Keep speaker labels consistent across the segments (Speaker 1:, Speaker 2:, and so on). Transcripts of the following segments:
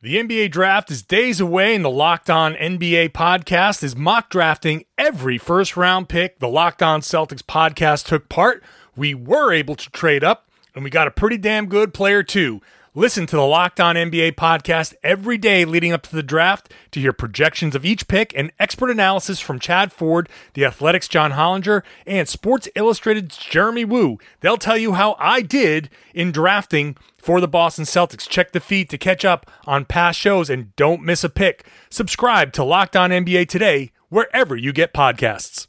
Speaker 1: The NBA draft is days away, and the Locked On NBA podcast is mock drafting every first round pick. The Locked On Celtics podcast took part. We were able to trade up, and we got a pretty damn good player, too. Listen to the Locked On NBA podcast every day leading up to the draft to hear projections of each pick and expert analysis from Chad Ford, The Athletic's John Hollinger, and Sports Illustrated's Jeremy Woo. They'll tell you how I did in drafting for the Boston Celtics. Check the feed to catch up on past shows and don't miss a pick. Subscribe to Locked On NBA today, wherever you get podcasts.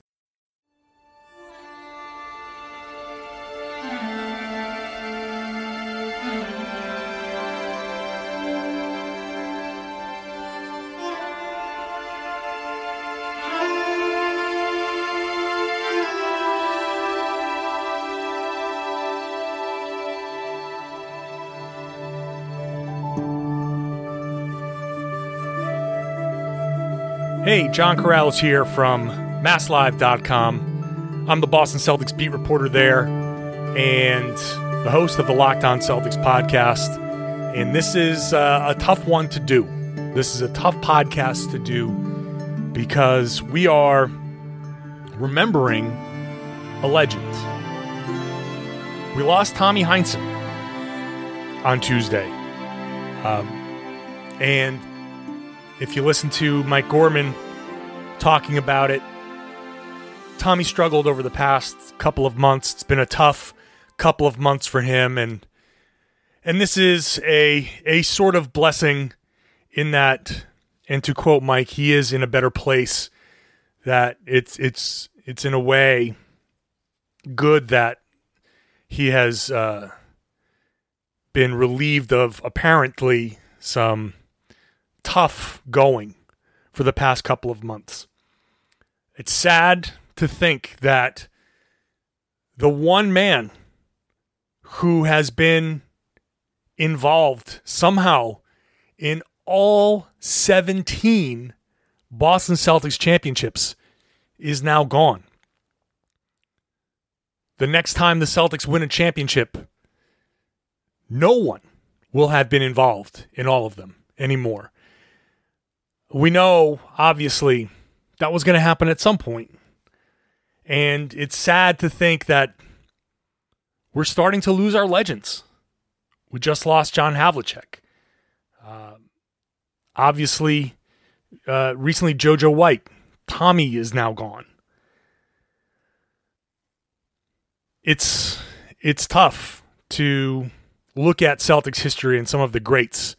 Speaker 1: Hey, John Karalis here from MassLive.com. I'm the Boston Celtics beat reporter there and the host of the Locked On Celtics podcast. And this is uh, a tough one to do. This is a tough podcast to do because we are remembering a legend. We lost Tommy Heinsohn on Tuesday. Um, and if you listen to Mike Gorman talking about it, Tommy struggled over the past couple of months. It's been a tough couple of months for him and and this is a a sort of blessing in that and to quote Mike, he is in a better place that it's it's it's in a way good that he has uh, been relieved of apparently some tough going for the past couple of months. It's sad to think that the one man who has been involved somehow in all 17 Boston Celtics championships is now gone. The next time the Celtics win a championship, no one will have been involved in all of them anymore we know, obviously, that was going to happen at some point. And it's sad to think that we're starting to lose our legends. We just lost John Havlicek. Uh, obviously, uh, recently, JoJo White. Tommy is now gone. It's it's tough to look at Celtics history and some of the greats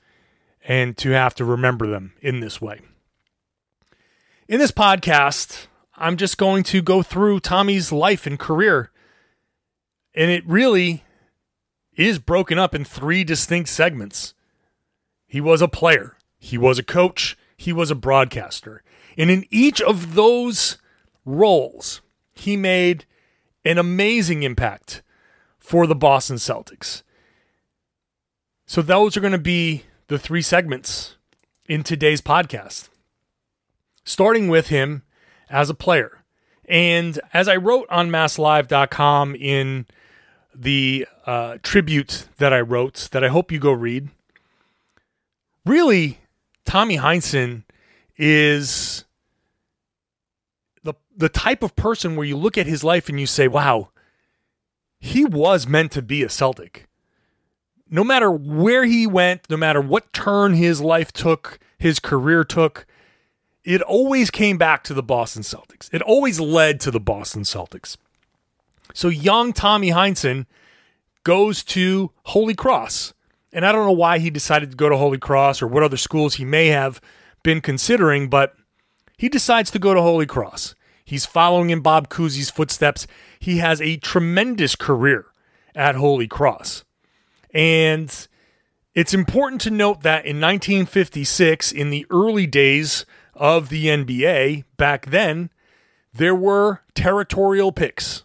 Speaker 1: and to have to remember them in this way. In this podcast, I'm just going to go through Tommy's life and career. And it really is broken up in three distinct segments. He was a player, he was a coach, he was a broadcaster. And in each of those roles, he made an amazing impact for the Boston Celtics. So, those are going to be the three segments in today's podcast, starting with him as a player. And as I wrote on masslive.com in the uh, tribute that I wrote, that I hope you go read, really, Tommy Heinsohn is the the type of person where you look at his life and you say, "Wow, he was meant to be a Celtic." No matter where he went, no matter what turn his life took, his career took, it always came back to the Boston Celtics. It always led to the Boston Celtics. So young Tommy Heinsohn goes to Holy Cross. And I don't know why he decided to go to Holy Cross or what other schools he may have been considering, but he decides to go to Holy Cross. He's following in Bob Cousy's footsteps. He has a tremendous career at Holy Cross. And it's important to note that in 1956, in the early days of the NBA, back then, there were territorial picks.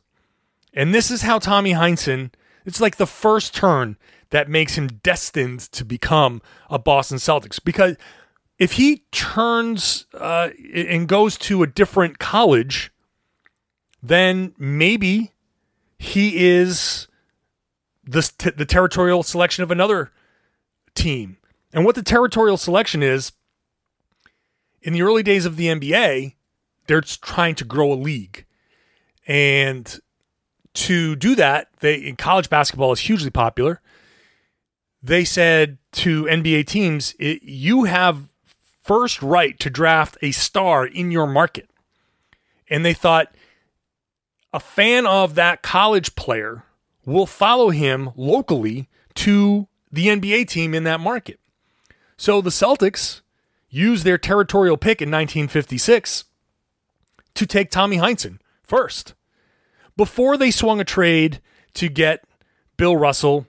Speaker 1: And this is how Tommy Heinsohn, it's like the first turn that makes him destined to become a Boston Celtics. Because if he turns uh, and goes to a different college, then maybe he is the, the territorial selection of another team. And what the territorial selection is, in the early days of the NBA, they're trying to grow a league. And to do that, they in college basketball is hugely popular. They said to NBA teams, you have first right to draft a star in your market. And they thought a fan of that college player will follow him locally to the NBA team in that market. So the Celtics used their territorial pick in 1956 to take Tommy Heinsohn first before they swung a trade to get Bill Russell.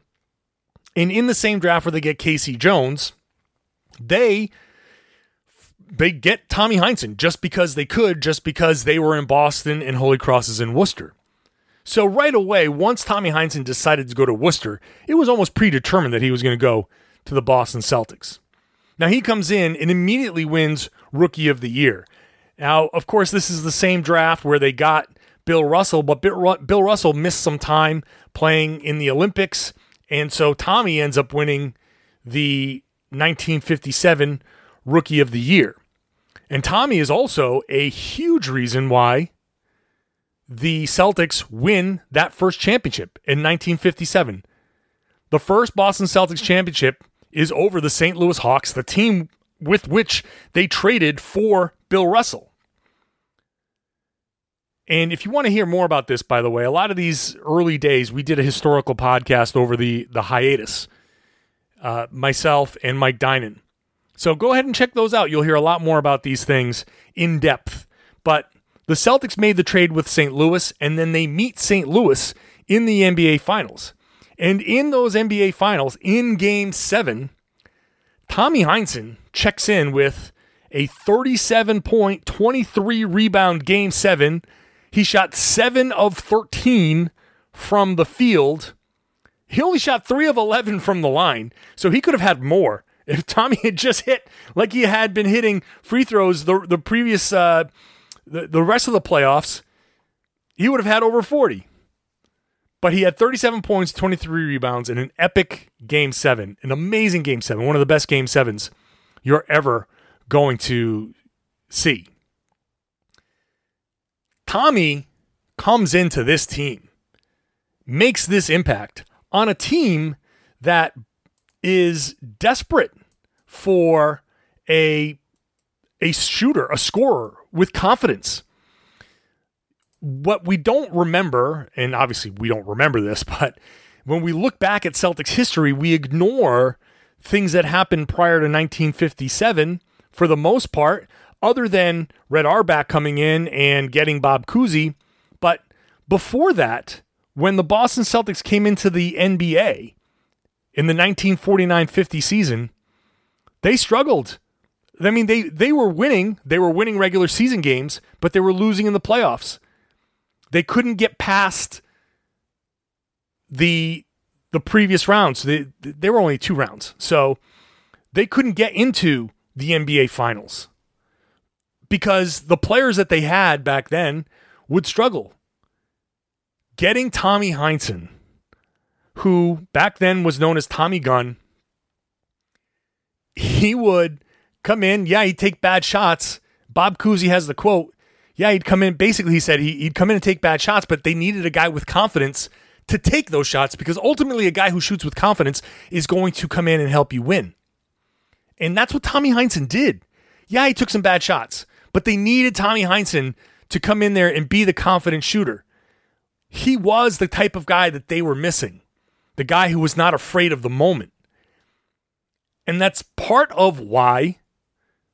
Speaker 1: And in the same draft where they get K.C. Jones, they they get Tommy Heinsohn just because they could, just because they were in Boston and Holy Cross is in Worcester. So right away, once Tommy Heinsohn decided to go to Worcester, it was almost predetermined that he was going to go to the Boston Celtics. Now he comes in and immediately wins Rookie of the Year. Now, of course, this is the same draft where they got Bill Russell, but Bill Russell missed some time playing in the Olympics, and so Tommy ends up winning the 1957 Rookie of the Year. And Tommy is also a huge reason why the Celtics win that first championship in 1957. The first Boston Celtics championship is over the St. Louis Hawks, the team with which they traded for Bill Russell. And if you want to hear more about this, by the way, a lot of these early days, we did a historical podcast over the, the hiatus, uh, myself and Mike Dinan. So go ahead and check those out. You'll hear a lot more about these things in depth. But the Celtics made the trade with St. Louis, and then they meet St. Louis in the NBA Finals. And in those NBA Finals, in game seven, Tommy Heinsohn checks in with a 37 point, 23 rebound game seven he shot seven of 13 from the field. He only shot three of 11 from the line, so he could have had more. If Tommy had just hit like he had been hitting free throws the, the previous, uh, the, the rest of the playoffs, he would have had over 40. But he had 37 points, 23 rebounds, in an epic game seven, an amazing game seven, one of the best game sevens you're ever going to see. Tommy comes into this team, makes this impact on a team that is desperate for a a shooter, a scorer with confidence. What we don't remember, and obviously we don't remember this, but when we look back at Celtics history, we ignore things that happened prior to 1957 for the most part other than Red Auerbach coming in and getting Bob Cousy. But before that, when the Boston Celtics came into the NBA in the 1949 50 season, they struggled. I mean, they, they were winning. They were winning regular season games, but they were losing in the playoffs. They couldn't get past the the previous rounds. They, they were only two rounds. So they couldn't get into the NBA Finals because the players that they had back then would struggle. Getting Tommy Heinsohn, who back then was known as Tommy Gun, he would come in. Yeah, he'd take bad shots. Bob Cousy has the quote. Yeah, he'd come in. Basically, he said he'd come in and take bad shots, but they needed a guy with confidence to take those shots because ultimately, a guy who shoots with confidence is going to come in and help you win. And that's what Tommy Heinsohn did. Yeah, he took some bad shots, but they needed Tommy Heinsohn to come in there and be the confident shooter. He was the type of guy that they were missing, the guy who was not afraid of the moment. And that's part of why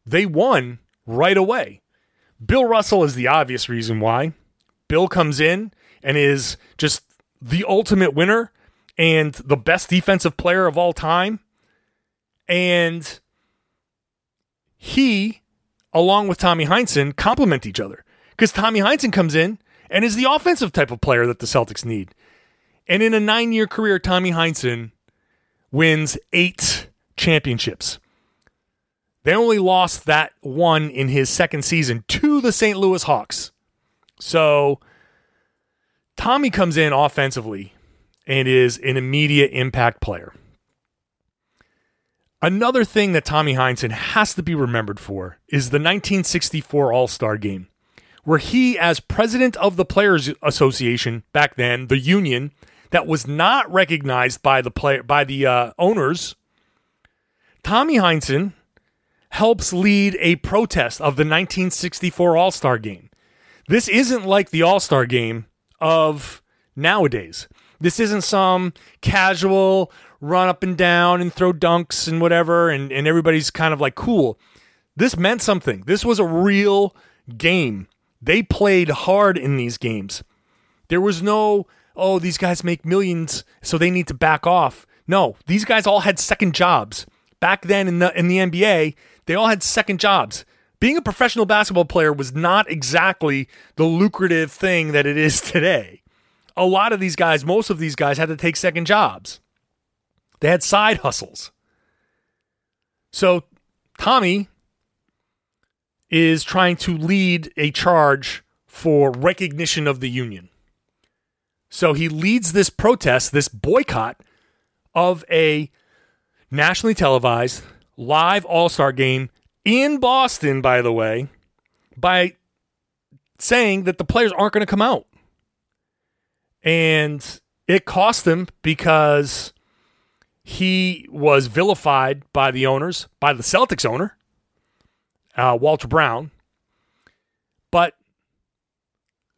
Speaker 1: they won right away. Bill Russell is the obvious reason why. Bill comes in and is just the ultimate winner and the best defensive player of all time. And he along with Tommy Heinsohn, complement each other. Because Tommy Heinsohn comes in and is the offensive type of player that the Celtics need. And in a nine year career, Tommy Heinsohn wins eight championships. They only lost that one in his second season to the St. Louis Hawks. So Tommy comes in offensively and is an immediate impact player. Another thing that Tommy Heinsohn has to be remembered for is the 1964 All Star game, where he, as president of the Players Association back then, the union that was not recognized by the play by the uh, owners, Tommy Heinsohn helps lead a protest of the 1964 All Star game. This isn't like the All Star game of nowadays. This isn't some casual run up and down and throw dunks and whatever, and, and everybody's kind of like cool. This meant something. This was a real game. They played hard in these games. There was no, oh, these guys make millions, so they need to back off. No, these guys all had second jobs. Back then in the in the NBA, they all had second jobs. Being a professional basketball player was not exactly the lucrative thing that it is today. A lot of these guys, most of these guys had to take second jobs. They had side hustles. So Tommy is trying to lead a charge for recognition of the union. So he leads this protest, this boycott of a nationally televised live All Star game in Boston, by the way, by saying that the players aren't going to come out. And it cost him because he was vilified by the owners, by the Celtics owner, uh, Walter Brown. But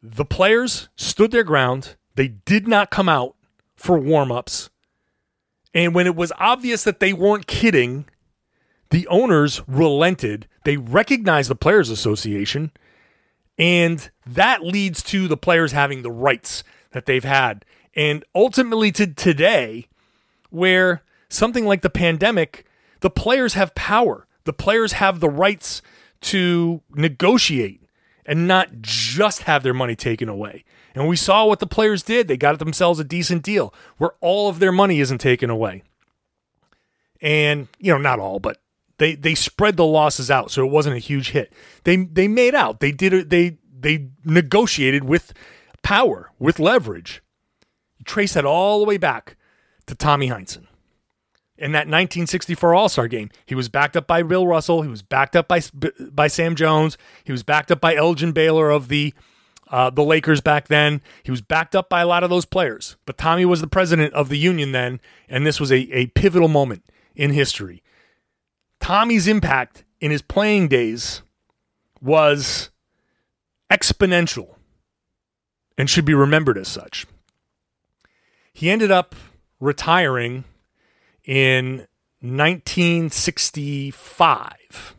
Speaker 1: the players stood their ground. They did not come out for warm-ups. And when it was obvious that they weren't kidding, the owners relented. They recognized the Players Association, and that leads to the players having the rights that they've had. And ultimately to today, where something like the pandemic, the players have power. The players have the rights to negotiate and not just have their money taken away. And we saw what the players did. They got themselves a decent deal where all of their money isn't taken away. And, you know, not all, but they they spread the losses out so it wasn't a huge hit. They they made out. They did they they negotiated with power, with leverage. You trace that all the way back to Tommy Heinsohn. In that 1964 All Star game, he was backed up by Bill Russell. He was backed up by by Sam Jones. He was backed up by Elgin Baylor of the uh, the Lakers back then. He was backed up by a lot of those players. But Tommy was the president of the union then, and this was a, a pivotal moment in history. Tommy's impact in his playing days was exponential and should be remembered as such. He ended up retiring in 1965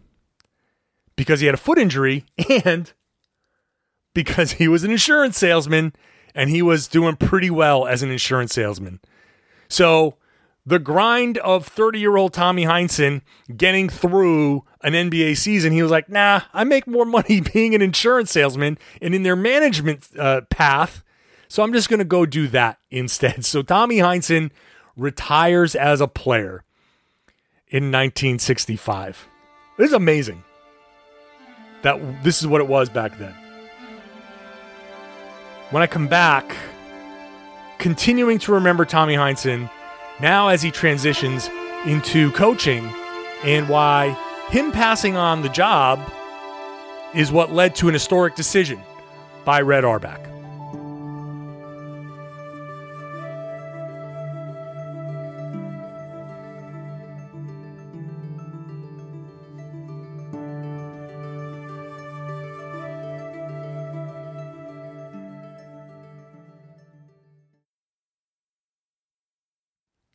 Speaker 1: because he had a foot injury and because he was an insurance salesman and he was doing pretty well as an insurance salesman. So, the grind of 30 year old Tommy Heinsohn getting through an NBA season, he was like, nah, I make more money being an insurance salesman and in their management uh, path so I'm just going to go do that instead. So Tommy Heinsohn retires as a player in 1965. This is amazing. That this is what it was back then. When I come back, continuing to remember Tommy Heinsohn now as he transitions into coaching and why him passing on the job is what led to an historic decision by Red Auerbach.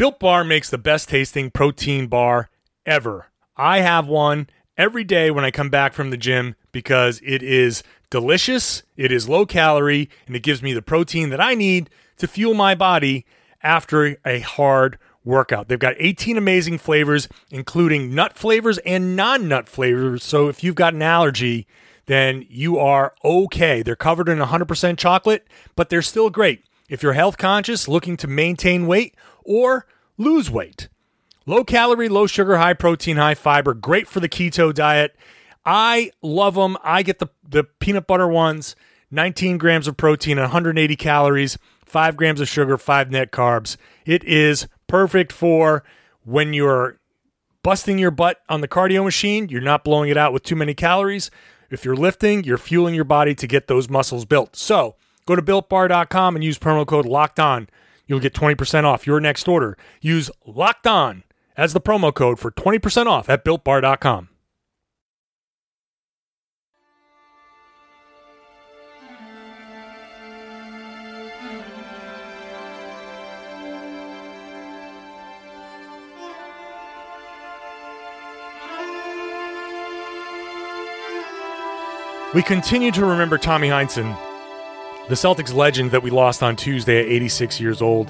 Speaker 1: Built Bar makes the best tasting protein bar ever. I have one every day when I come back from the gym because it is delicious, it is low calorie, and it gives me the protein that I need to fuel my body after a hard workout. They've got 18 amazing flavors, including nut flavors and non nut flavors. So if you've got an allergy, then you are okay. They're covered in 100% chocolate, but they're still great. If you're health conscious, looking to maintain weight, or lose weight. Low calorie, low sugar, high protein, high fiber, great for the keto diet. I love them. I get the, the peanut butter ones, 19 grams of protein, 180 calories, 5 grams of sugar, 5 net carbs. It is perfect for when you're busting your butt on the cardio machine, you're not blowing it out with too many calories. If you're lifting, you're fueling your body to get those muscles built. So go to builtbar.com and use promo code locked on. You'll get 20% off your next order. Use locked on as the promo code for 20% off at builtbar.com. We continue to remember Tommy Heinsohn, the Celtics legend that we lost on Tuesday at 86 years old.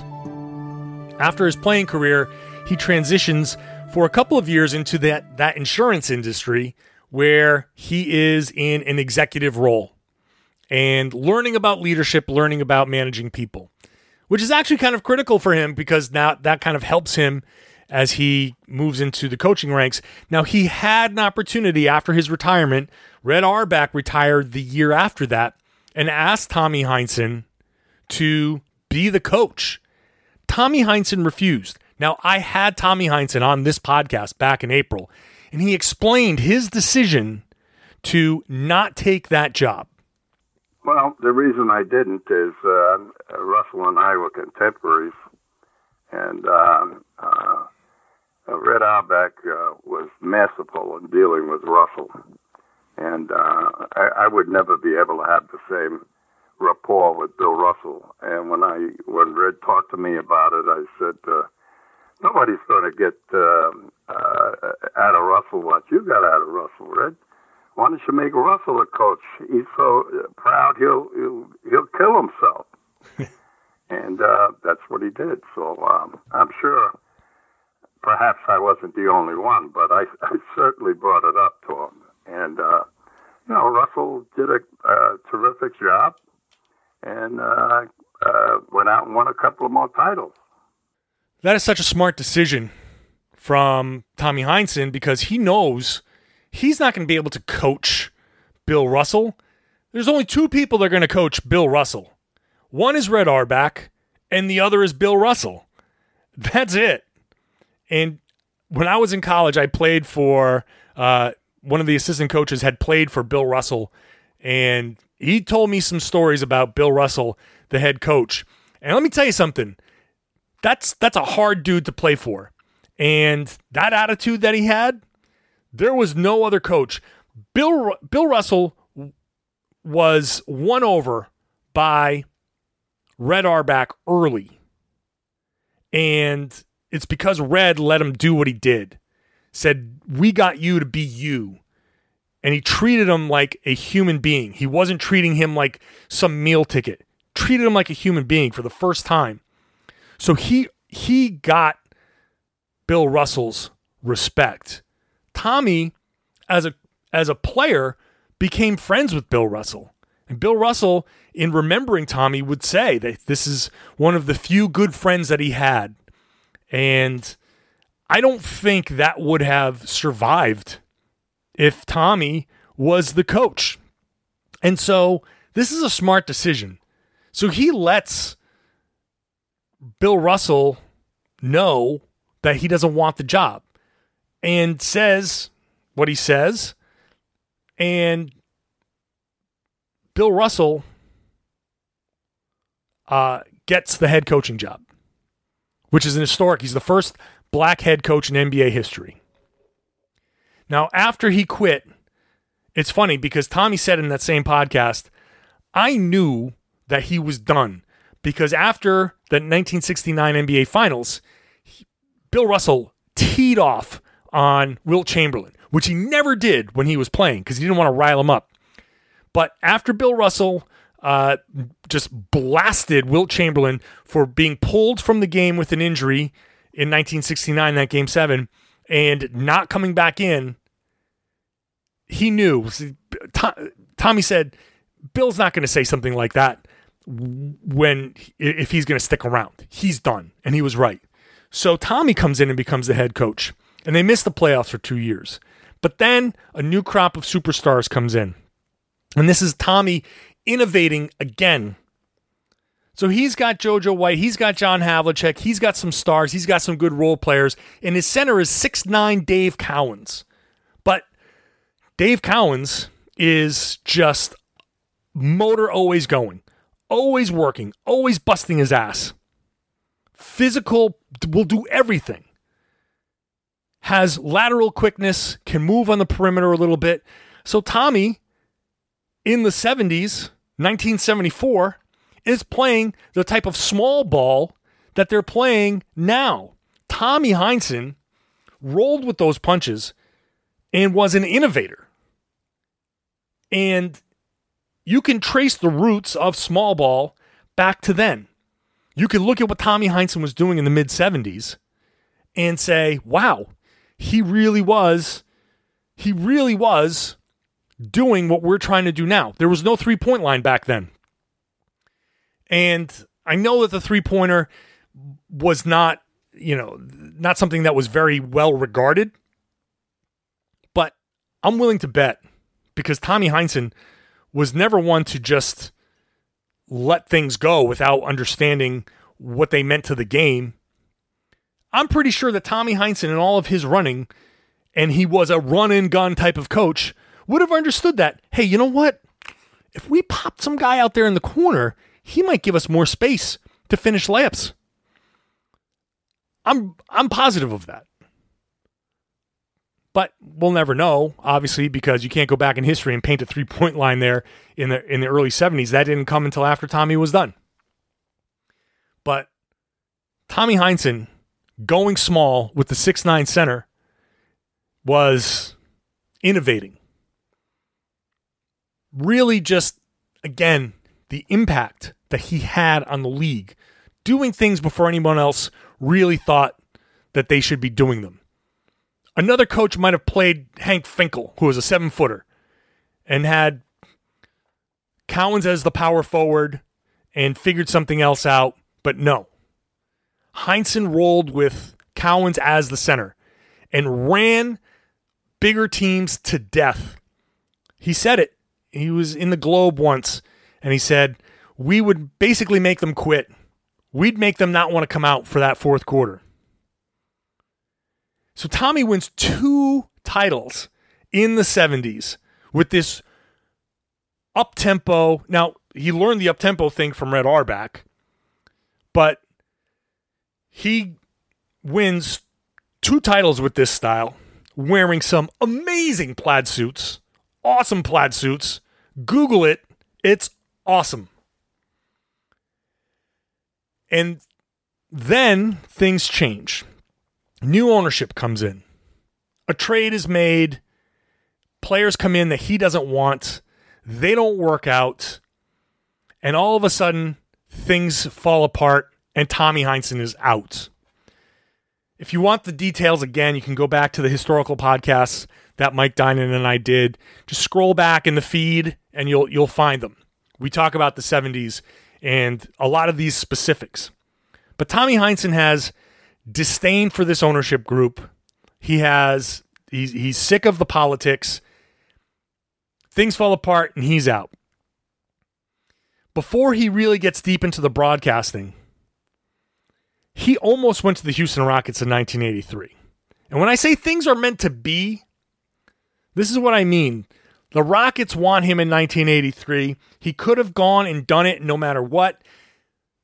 Speaker 1: After his playing career, he transitions for a couple of years into that, that insurance industry where he is in an executive role and learning about leadership, learning about managing people, which is actually kind of critical for him because now that kind of helps him as he moves into the coaching ranks. Now, he had an opportunity after his retirement. Red Auerbach retired the year after that and asked Tommy Heinsohn to be the coach. Tommy Heinsohn refused. Now, I had Tommy Heinsohn on this podcast back in April, and he explained his decision to not take that job.
Speaker 2: Well, the reason I didn't is uh, Russell and I were contemporaries, and uh, uh, Red Auerbach uh, was masterful in dealing with Russell, and uh, I, I would never be able to have the same rapport with Bill Russell. And when I when Red talked to me about it, I said, uh, "Nobody's going to get uh, uh, out of Russell what you got out of Russell, Red. Why don't you make Russell a coach? He's so proud he'll he'll, he'll kill himself." and uh, that's what he did. So um, I'm sure perhaps I wasn't the only one, but I, I certainly brought it up to him. And, uh, you did a, a terrific job and uh, uh, went out and won a couple of more titles.
Speaker 1: That is such a smart decision from Tommy Heinsohn because he knows he's not going to be able to coach Bill Russell. There's only two people that are going to coach Bill Russell. One is Red Auerbach, and the other is Bill Russell. That's it. And when I was in college, I played for uh, one of the assistant coaches had played for Bill Russell, and he told me some stories about Bill Russell, the head coach. And let me tell you something. That's that's a hard dude to play for. And that attitude that he had, there was no other coach. Bill Bill Russell was won over by Red Auerbach early. And it's because Red let him do what he did. Said, We got you to be you. And he treated him like a human being. He wasn't treating him like some meal ticket. Treated him like a human being for the first time. So he he got Bill Russell's respect. Tommy, as a as a player, became friends with Bill Russell. And Bill Russell, in remembering Tommy, would say that this is one of the few good friends that he had. And I don't think that would have survived if Tommy was the coach. And so this is a smart decision. So he lets Bill Russell know that he doesn't want the job and says what he says. And Bill Russell uh, gets the head coaching job which is an historic. He's the first black head coach in NBA history. Now, after he quit, it's funny because Tommy said in that same podcast, I knew that he was done because after the 1969 NBA Finals, he, Bill Russell teed off on Wilt Chamberlain, which he never did when he was playing because he didn't want to rile him up. But after Bill Russell uh, just blasted Wilt Chamberlain for being pulled from the game with an injury in 1969, that game seven, and not coming back in. He knew. Tommy said, Bill's not going to say something like that when if he's going to stick around. He's done, and he was right. So Tommy comes in and becomes the head coach, and they miss the playoffs for two years. But then a new crop of superstars comes in. And this is Tommy innovating again. So he's got JoJo White, he's got John Havlicek, he's got some stars, he's got some good role players, and his center is six nine Dave Cowens. Dave Cowens is just motor always going, always working, always busting his ass. Physical will do everything. Has lateral quickness, can move on the perimeter a little bit. So Tommy in the 70s, 1974, is playing the type of small ball that they're playing now. Tommy Heinsohn rolled with those punches and was an innovator. And you can trace the roots of small ball back to then. You can look at what Tommy Heinsohn was doing in the mid 70s and say, wow, he really was, he really was doing what we're trying to do now. There was no three point line back then. And I know that the three pointer was not, you know, not something that was very well regarded, but I'm willing to bet because Tommy Heinsohn was never one to just let things go without understanding what they meant to the game. I'm pretty sure that Tommy Heinsohn and all of his running, and he was a run and gun type of coach, would have understood that. Hey, you know what? If we popped some guy out there in the corner, he might give us more space to finish layups. I'm I'm positive of that. But we'll never know, obviously, because you can't go back in history and paint a three point line there in the in the early 70s. That didn't come until after Tommy was done. But Tommy Heinsohn going small with the six nine center was innovating. Really just again, the impact that he had on the league, doing things before anyone else really thought that they should be doing them. Another coach might have played Hank Finkel, who was a seven footer, and had Cowens as the power forward and figured something else out, but no. Heinsohn rolled with Cowens as the center and ran bigger teams to death. He said it. He was in the Globe once and he said, We would basically make them quit. We'd make them not want to come out for that fourth quarter. So Tommy wins two titles in the 70s with this up tempo. Now, he learned the up tempo thing from Red Auerbach, but he wins two titles with this style, wearing some amazing plaid suits, awesome plaid suits. Google it, it's awesome. And then things change new ownership comes in. A trade is made. Players come in that he doesn't want. They don't work out. And all of a sudden, things fall apart and Tommy Heinsohn is out. If you want the details again, you can go back to the historical podcasts that Mike Dinan and I did. Just scroll back in the feed and you'll you'll find them. We talk about the 70s and a lot of these specifics. But Tommy Heinsohn has disdain for this ownership group. He has he's he's sick of the politics. Things fall apart and he's out. Before he really gets deep into the broadcasting, he almost went to the Houston Rockets in 1983. And when I say things are meant to be, this is what I mean. The Rockets want him in 1983. He could have gone and done it no matter what.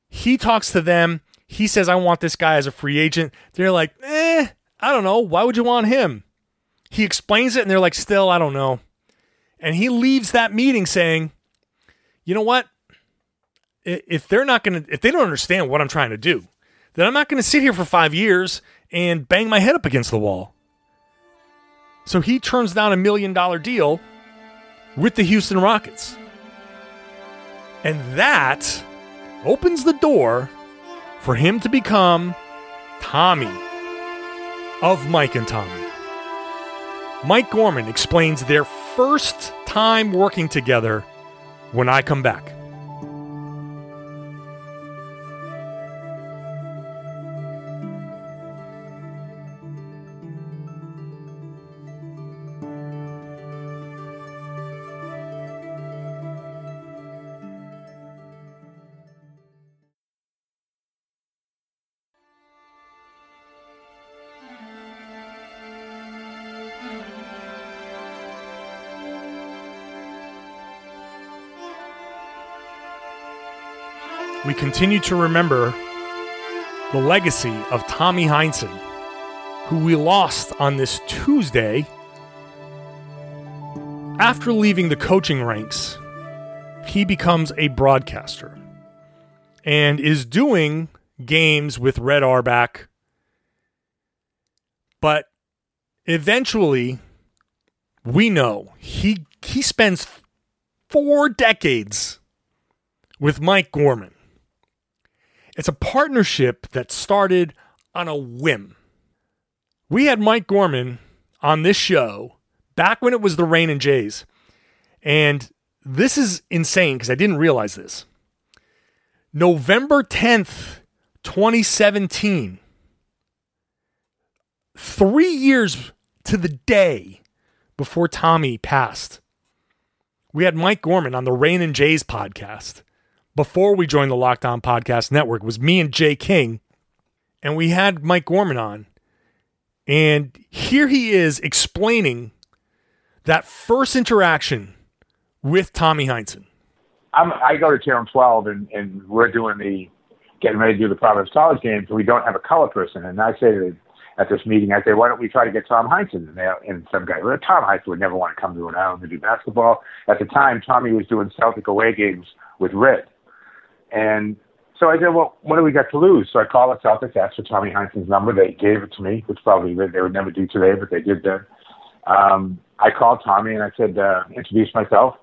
Speaker 1: He talks to them he says, I want this guy as a free agent. They're like, eh, I don't know. Why would you want him? He explains it and they're like, still, I don't know. And he leaves that meeting saying, you know what? If they're not going to, if they don't understand what I'm trying to do, then I'm not going to sit here for five years and bang my head up against the wall. So he turns down a million dollar deal with the Houston Rockets. And that opens the door for him to become Tommy of Mike and Tommy. Mike Gorman explains their first time working together when I come back. Continue to remember the legacy of Tommy Heinsohn, who we lost on this Tuesday after leaving the coaching ranks. He becomes a broadcaster and is doing games with Red Auerbach. But eventually, we know he he spends four decades with Mike Gorman. It's a partnership that started on a whim. We had Mike Gorman on this show back when it was the Rain and Jays. And this is insane because I didn't realize this. November 10th, 2017, three years to the day before Tommy passed, we had Mike Gorman on the Rain and Jays podcast. Before we joined the Locked On Podcast Network, was me and Jay King, and we had Mike Gorman on. And here he is explaining that first interaction with Tommy Heinsohn.
Speaker 3: I'm, I go to Channel 12 and, and we're doing the getting ready to do the Providence College game, so we don't have a color person. And I say to, at this meeting, I say, why don't we try to get Tom Heinsohn? And, and some guy, well, Tom Heinsohn would never want to come to an island to do basketball. At the time, Tommy was doing Celtic away games with Red. And so I said, well, what do we got to lose? So I called the Celtics, asked for Tommy Heinsohn's number. They gave it to me, which probably they would never do today, but they did then. Um, I called Tommy and I said, uh, introduced myself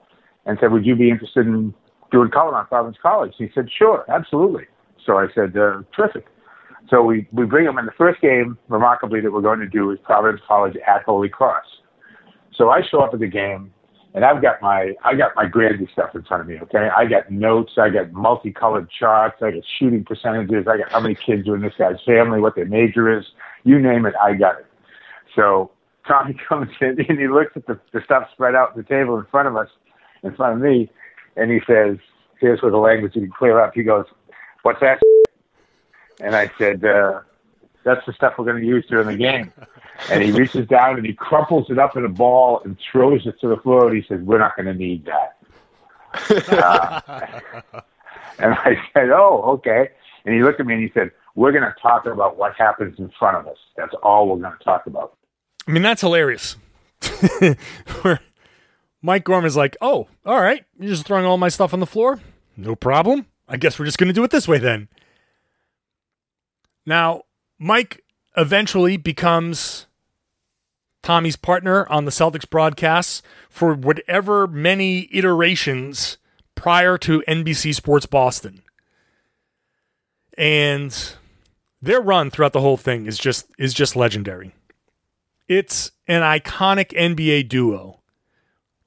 Speaker 3: and said, would you be interested in doing color on Providence College? He said, sure, absolutely. So I said, uh, terrific. So we, we bring him in the first game, remarkably, that we're going to do is Providence College at Holy Cross. So I show up at the game and I've got my I got my Grandy stuff in front of me. Okay, I got notes, I got multicolored charts, I got shooting percentages, I got how many kids are in this guy's family, what their major is, you name it, I got it. So Tommy comes in and he looks at the, the stuff spread out on the table in front of us, in front of me, and he says, "Here's where the language you can clear up." He goes, "What's that?" And I said, uh, "That's the stuff we're going to use during the game." And he reaches down and he crumples it up in a ball and throws it to the floor. And he says, "We're not going to need that." Uh, and I said, "Oh, okay." And he looked at me and he said, "We're going to talk about what happens in front of us. That's all we're going to talk about."
Speaker 1: I mean, that's hilarious. Where Mike Gorman's like, oh, all right, you're just throwing all my stuff on the floor? No problem. I guess we're just going to do it this way then. Now, Mike eventually becomes Tommy's partner on the Celtics broadcasts for whatever many iterations prior to NBC Sports Boston. And their run throughout the whole thing is just is just legendary. It's an iconic NBA duo.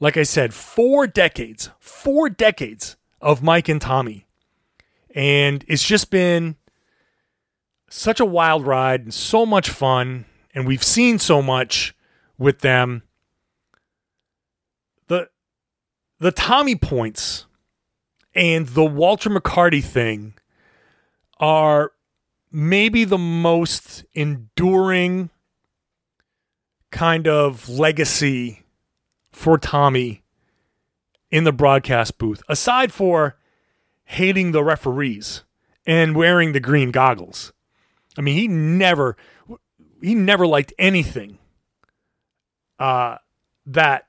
Speaker 1: Like I said, four decades, four decades of Mike and Tommy. And it's just been such a wild ride and so much fun. And we've seen so much with them. The the Tommy points and the Walter McCarty thing are maybe the most enduring kind of legacy for Tommy in the broadcast booth, aside for hating the referees and wearing the green goggles. I mean, he never he never liked anything uh, that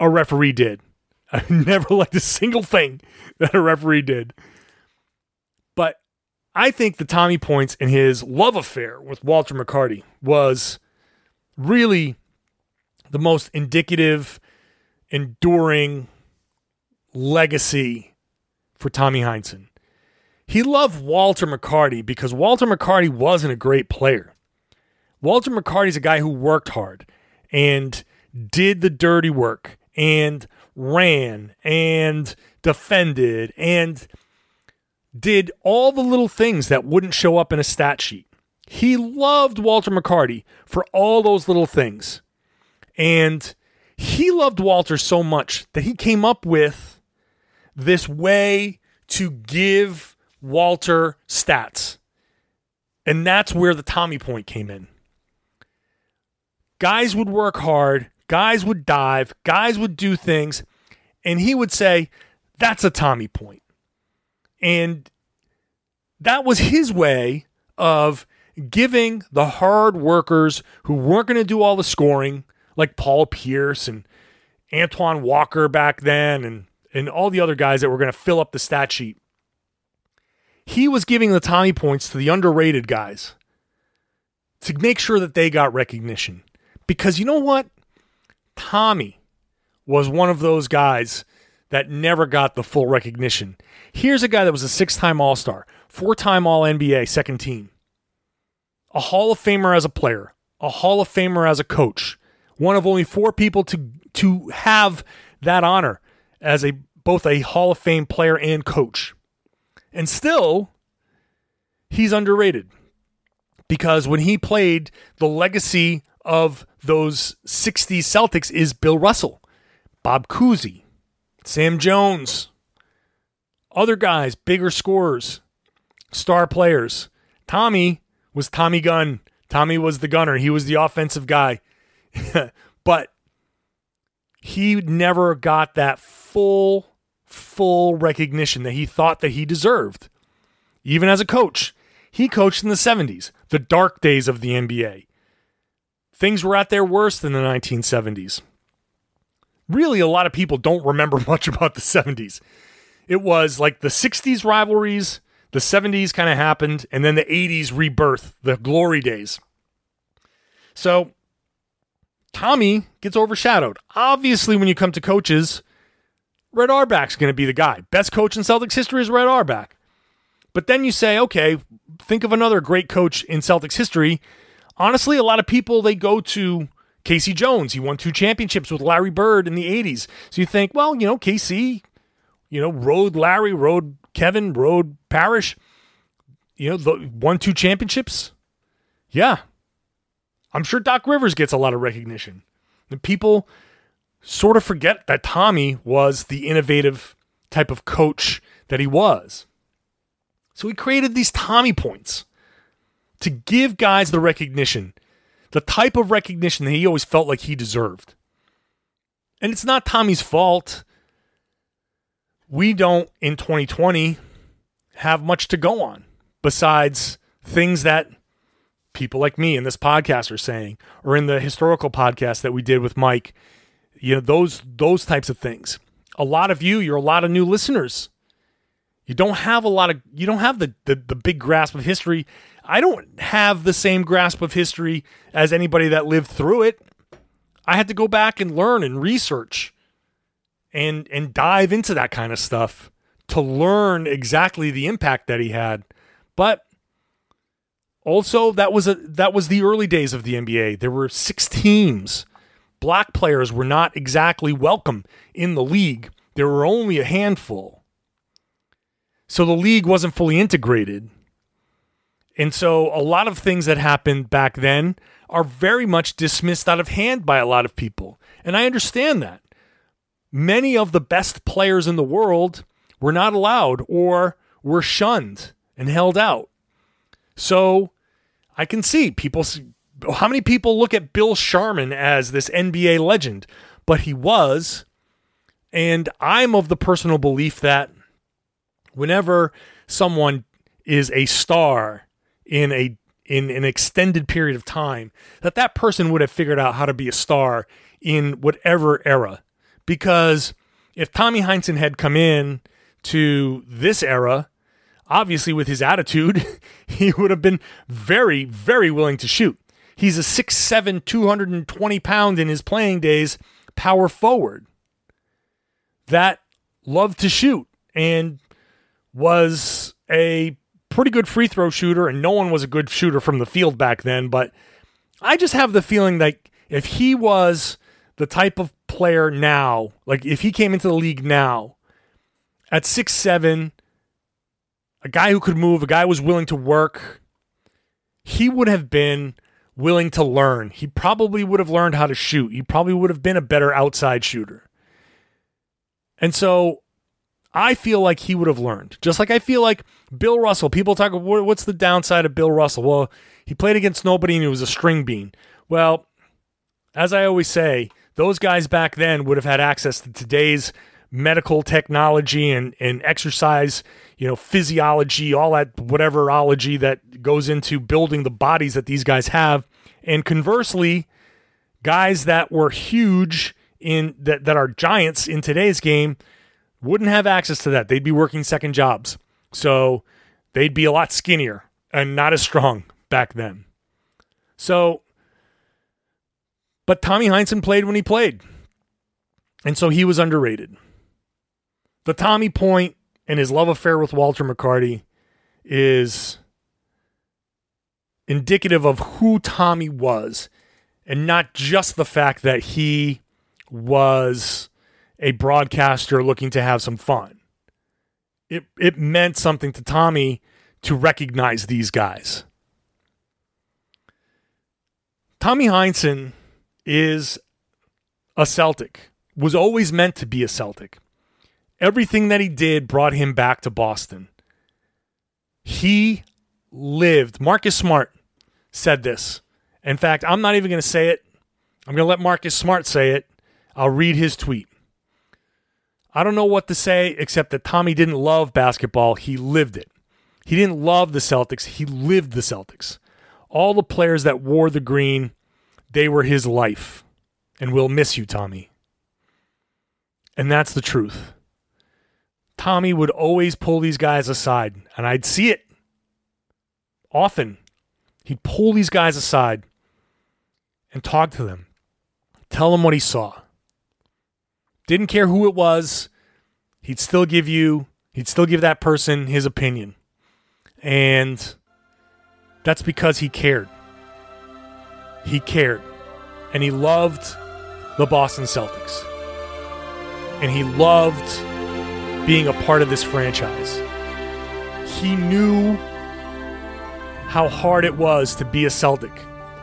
Speaker 1: a referee did. I never liked a single thing that a referee did. But I think the Tommy points in his love affair with Walter McCarty was really the most indicative, enduring legacy for Tommy Heinsohn. He loved Walter McCarty because Walter McCarty wasn't a great player. Walter McCarty's a guy who worked hard and did the dirty work and ran and defended and did all the little things that wouldn't show up in a stat sheet. He loved Walter McCarty for all those little things. And he loved Walter so much that he came up with this way to give Walter stats. And that's where the Tommy point came in. Guys would work hard, guys would dive, guys would do things, and he would say, That's a Tommy point. And that was his way of giving the hard workers who weren't going to do all the scoring, like Paul Pierce and Antoine Walker back then, and, and all the other guys that were going to fill up the stat sheet. He was giving the Tommy points to the underrated guys to make sure that they got recognition. Because you know what? Tommy was one of those guys that never got the full recognition. Here's a guy that was a six time All Star, four time All NBA, second team, a Hall of Famer as a player, a Hall of Famer as a coach, one of only four people to, to have that honor as a both a Hall of Fame player and coach. And still, he's underrated because when he played, the legacy of those 60s Celtics is Bill Russell, Bob Cousy, Sam Jones, other guys, bigger scorers, star players. Tommy was Tommy Gun. Tommy was the gunner. He was the offensive guy. but he never got that full, full recognition that he thought that he deserved. Even as a coach, he coached in the 70s, the dark days of the NBA. Things were at their worst in the 1970s. Really, a lot of people don't remember much about the 70s. It was like the 60s rivalries, the 70s kind of happened, and then the 80s rebirth, the glory days. So, Tommy gets overshadowed. Obviously, when you come to coaches, Red Auerbach's going to be the guy. Best coach in Celtics history is Red Auerbach. But then you say, okay, think of another great coach in Celtics history. Honestly, a lot of people they go to K.C. Jones. He won two championships with Larry Bird in the 80s. So you think, well, you know, K.C., you know, rode Larry, rode Kevin, rode Parish, you know, the, won two championships. Yeah. I'm sure Doc Rivers gets a lot of recognition. And people sort of forget that Tommy was the innovative type of coach that he was. So he created these Tommy points to give guys the recognition, the type of recognition that he always felt like he deserved. And it's not Tommy's fault. We don't in 2020 have much to go on besides things that people like me in this podcast are saying or in the historical podcast that we did with Mike. You know, those those types of things. A lot of you, you're a lot of new listeners. You don't have a lot of you don't have the, the the big grasp of history. I don't have the same grasp of history as anybody that lived through it. I had to go back and learn and research and and dive into that kind of stuff to learn exactly the impact that he had. But also that was a that was the early days of the NBA. There were 6 teams. Black players were not exactly welcome in the league. There were only a handful. So the league wasn't fully integrated. And so a lot of things that happened back then are very much dismissed out of hand by a lot of people. And I understand that. Many of the best players in the world were not allowed or were shunned and held out. So I can see people how many people look at Bill Sharman as this NBA legend, but he was and I'm of the personal belief that whenever someone is a star in a in an extended period of time that that person would have figured out how to be a star in whatever era. Because if Tommy Heinsohn had come in to this era obviously with his attitude he would have been very very willing to shoot he's a 6'7 220 pound in his playing days power forward that loved to shoot and was a pretty good free throw shooter, and no one was a good shooter from the field back then. But I just have the feeling that if he was the type of player now, like if he came into the league now at six seven, a guy who could move, a guy who was willing to work, he would have been willing to learn. He probably would have learned how to shoot. He probably would have been a better outside shooter. And so I feel like he would have learned. Just like I feel like Bill Russell, people talk, what's the downside of Bill Russell? Well, he played against nobody and he was a string bean. Well, as I always say, those guys back then would have had access to today's medical technology and, and exercise, you know, physiology, all that whateverology that goes into building the bodies that these guys have. And conversely, guys that were huge in that, that are giants in today's game wouldn't have access to that. They'd be working second jobs. So they'd be a lot skinnier and not as strong back then. So, but Tommy Heinsohn played when he played. And so he was underrated. The Tommy point and his love affair with Walter McCarty is indicative of who Tommy was and not just the fact that he was a broadcaster looking to have some fun. It, it meant something to Tommy to recognize these guys. Tommy Heinsohn is a Celtic, was always meant to be a Celtic. Everything that he did brought him back to Boston. He lived, Marcus Smart said this. In fact, I'm not even going to say it. I'm going to let Marcus Smart say it. I'll read his tweet. I don't know what to say except that Tommy didn't love basketball. He lived it. He didn't love the Celtics. He lived the Celtics. All the players that wore the green, they were his life. And we'll miss you, Tommy. And that's the truth. Tommy would always pull these guys aside, and I'd see it often. He'd pull these guys aside and talk to them, tell them what he saw. Didn't care who it was, he'd still give you, he'd still give that person his opinion. And that's because he cared. He cared. And he loved the Boston Celtics. And he loved being a part of this franchise. He knew how hard it was to be a Celtic,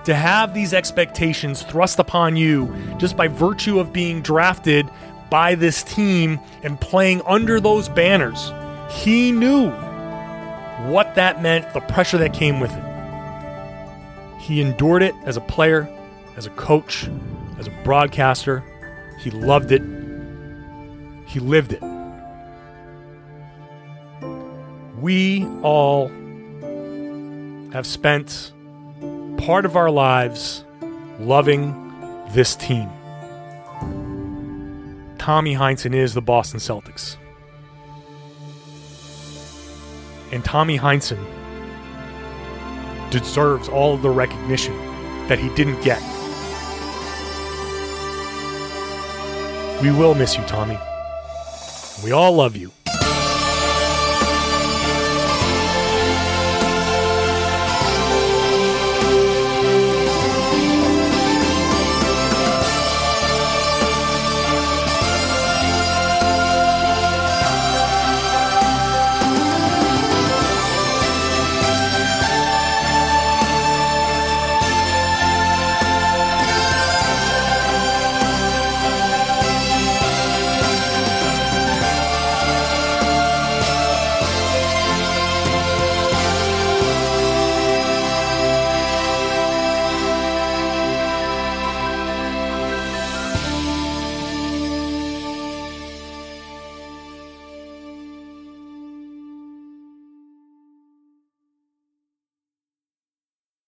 Speaker 1: to have these expectations thrust upon you just by virtue of being drafted by this team and playing under those banners. He knew what that meant, the pressure that came with it. He endured it as a player, as a coach, as a broadcaster. He loved it. He lived it. We all have spent part of our lives loving this team. Tommy Heinsohn is the Boston Celtics. And Tommy Heinsohn deserves all of the recognition that he didn't get. We will miss you, Tommy. We all love you.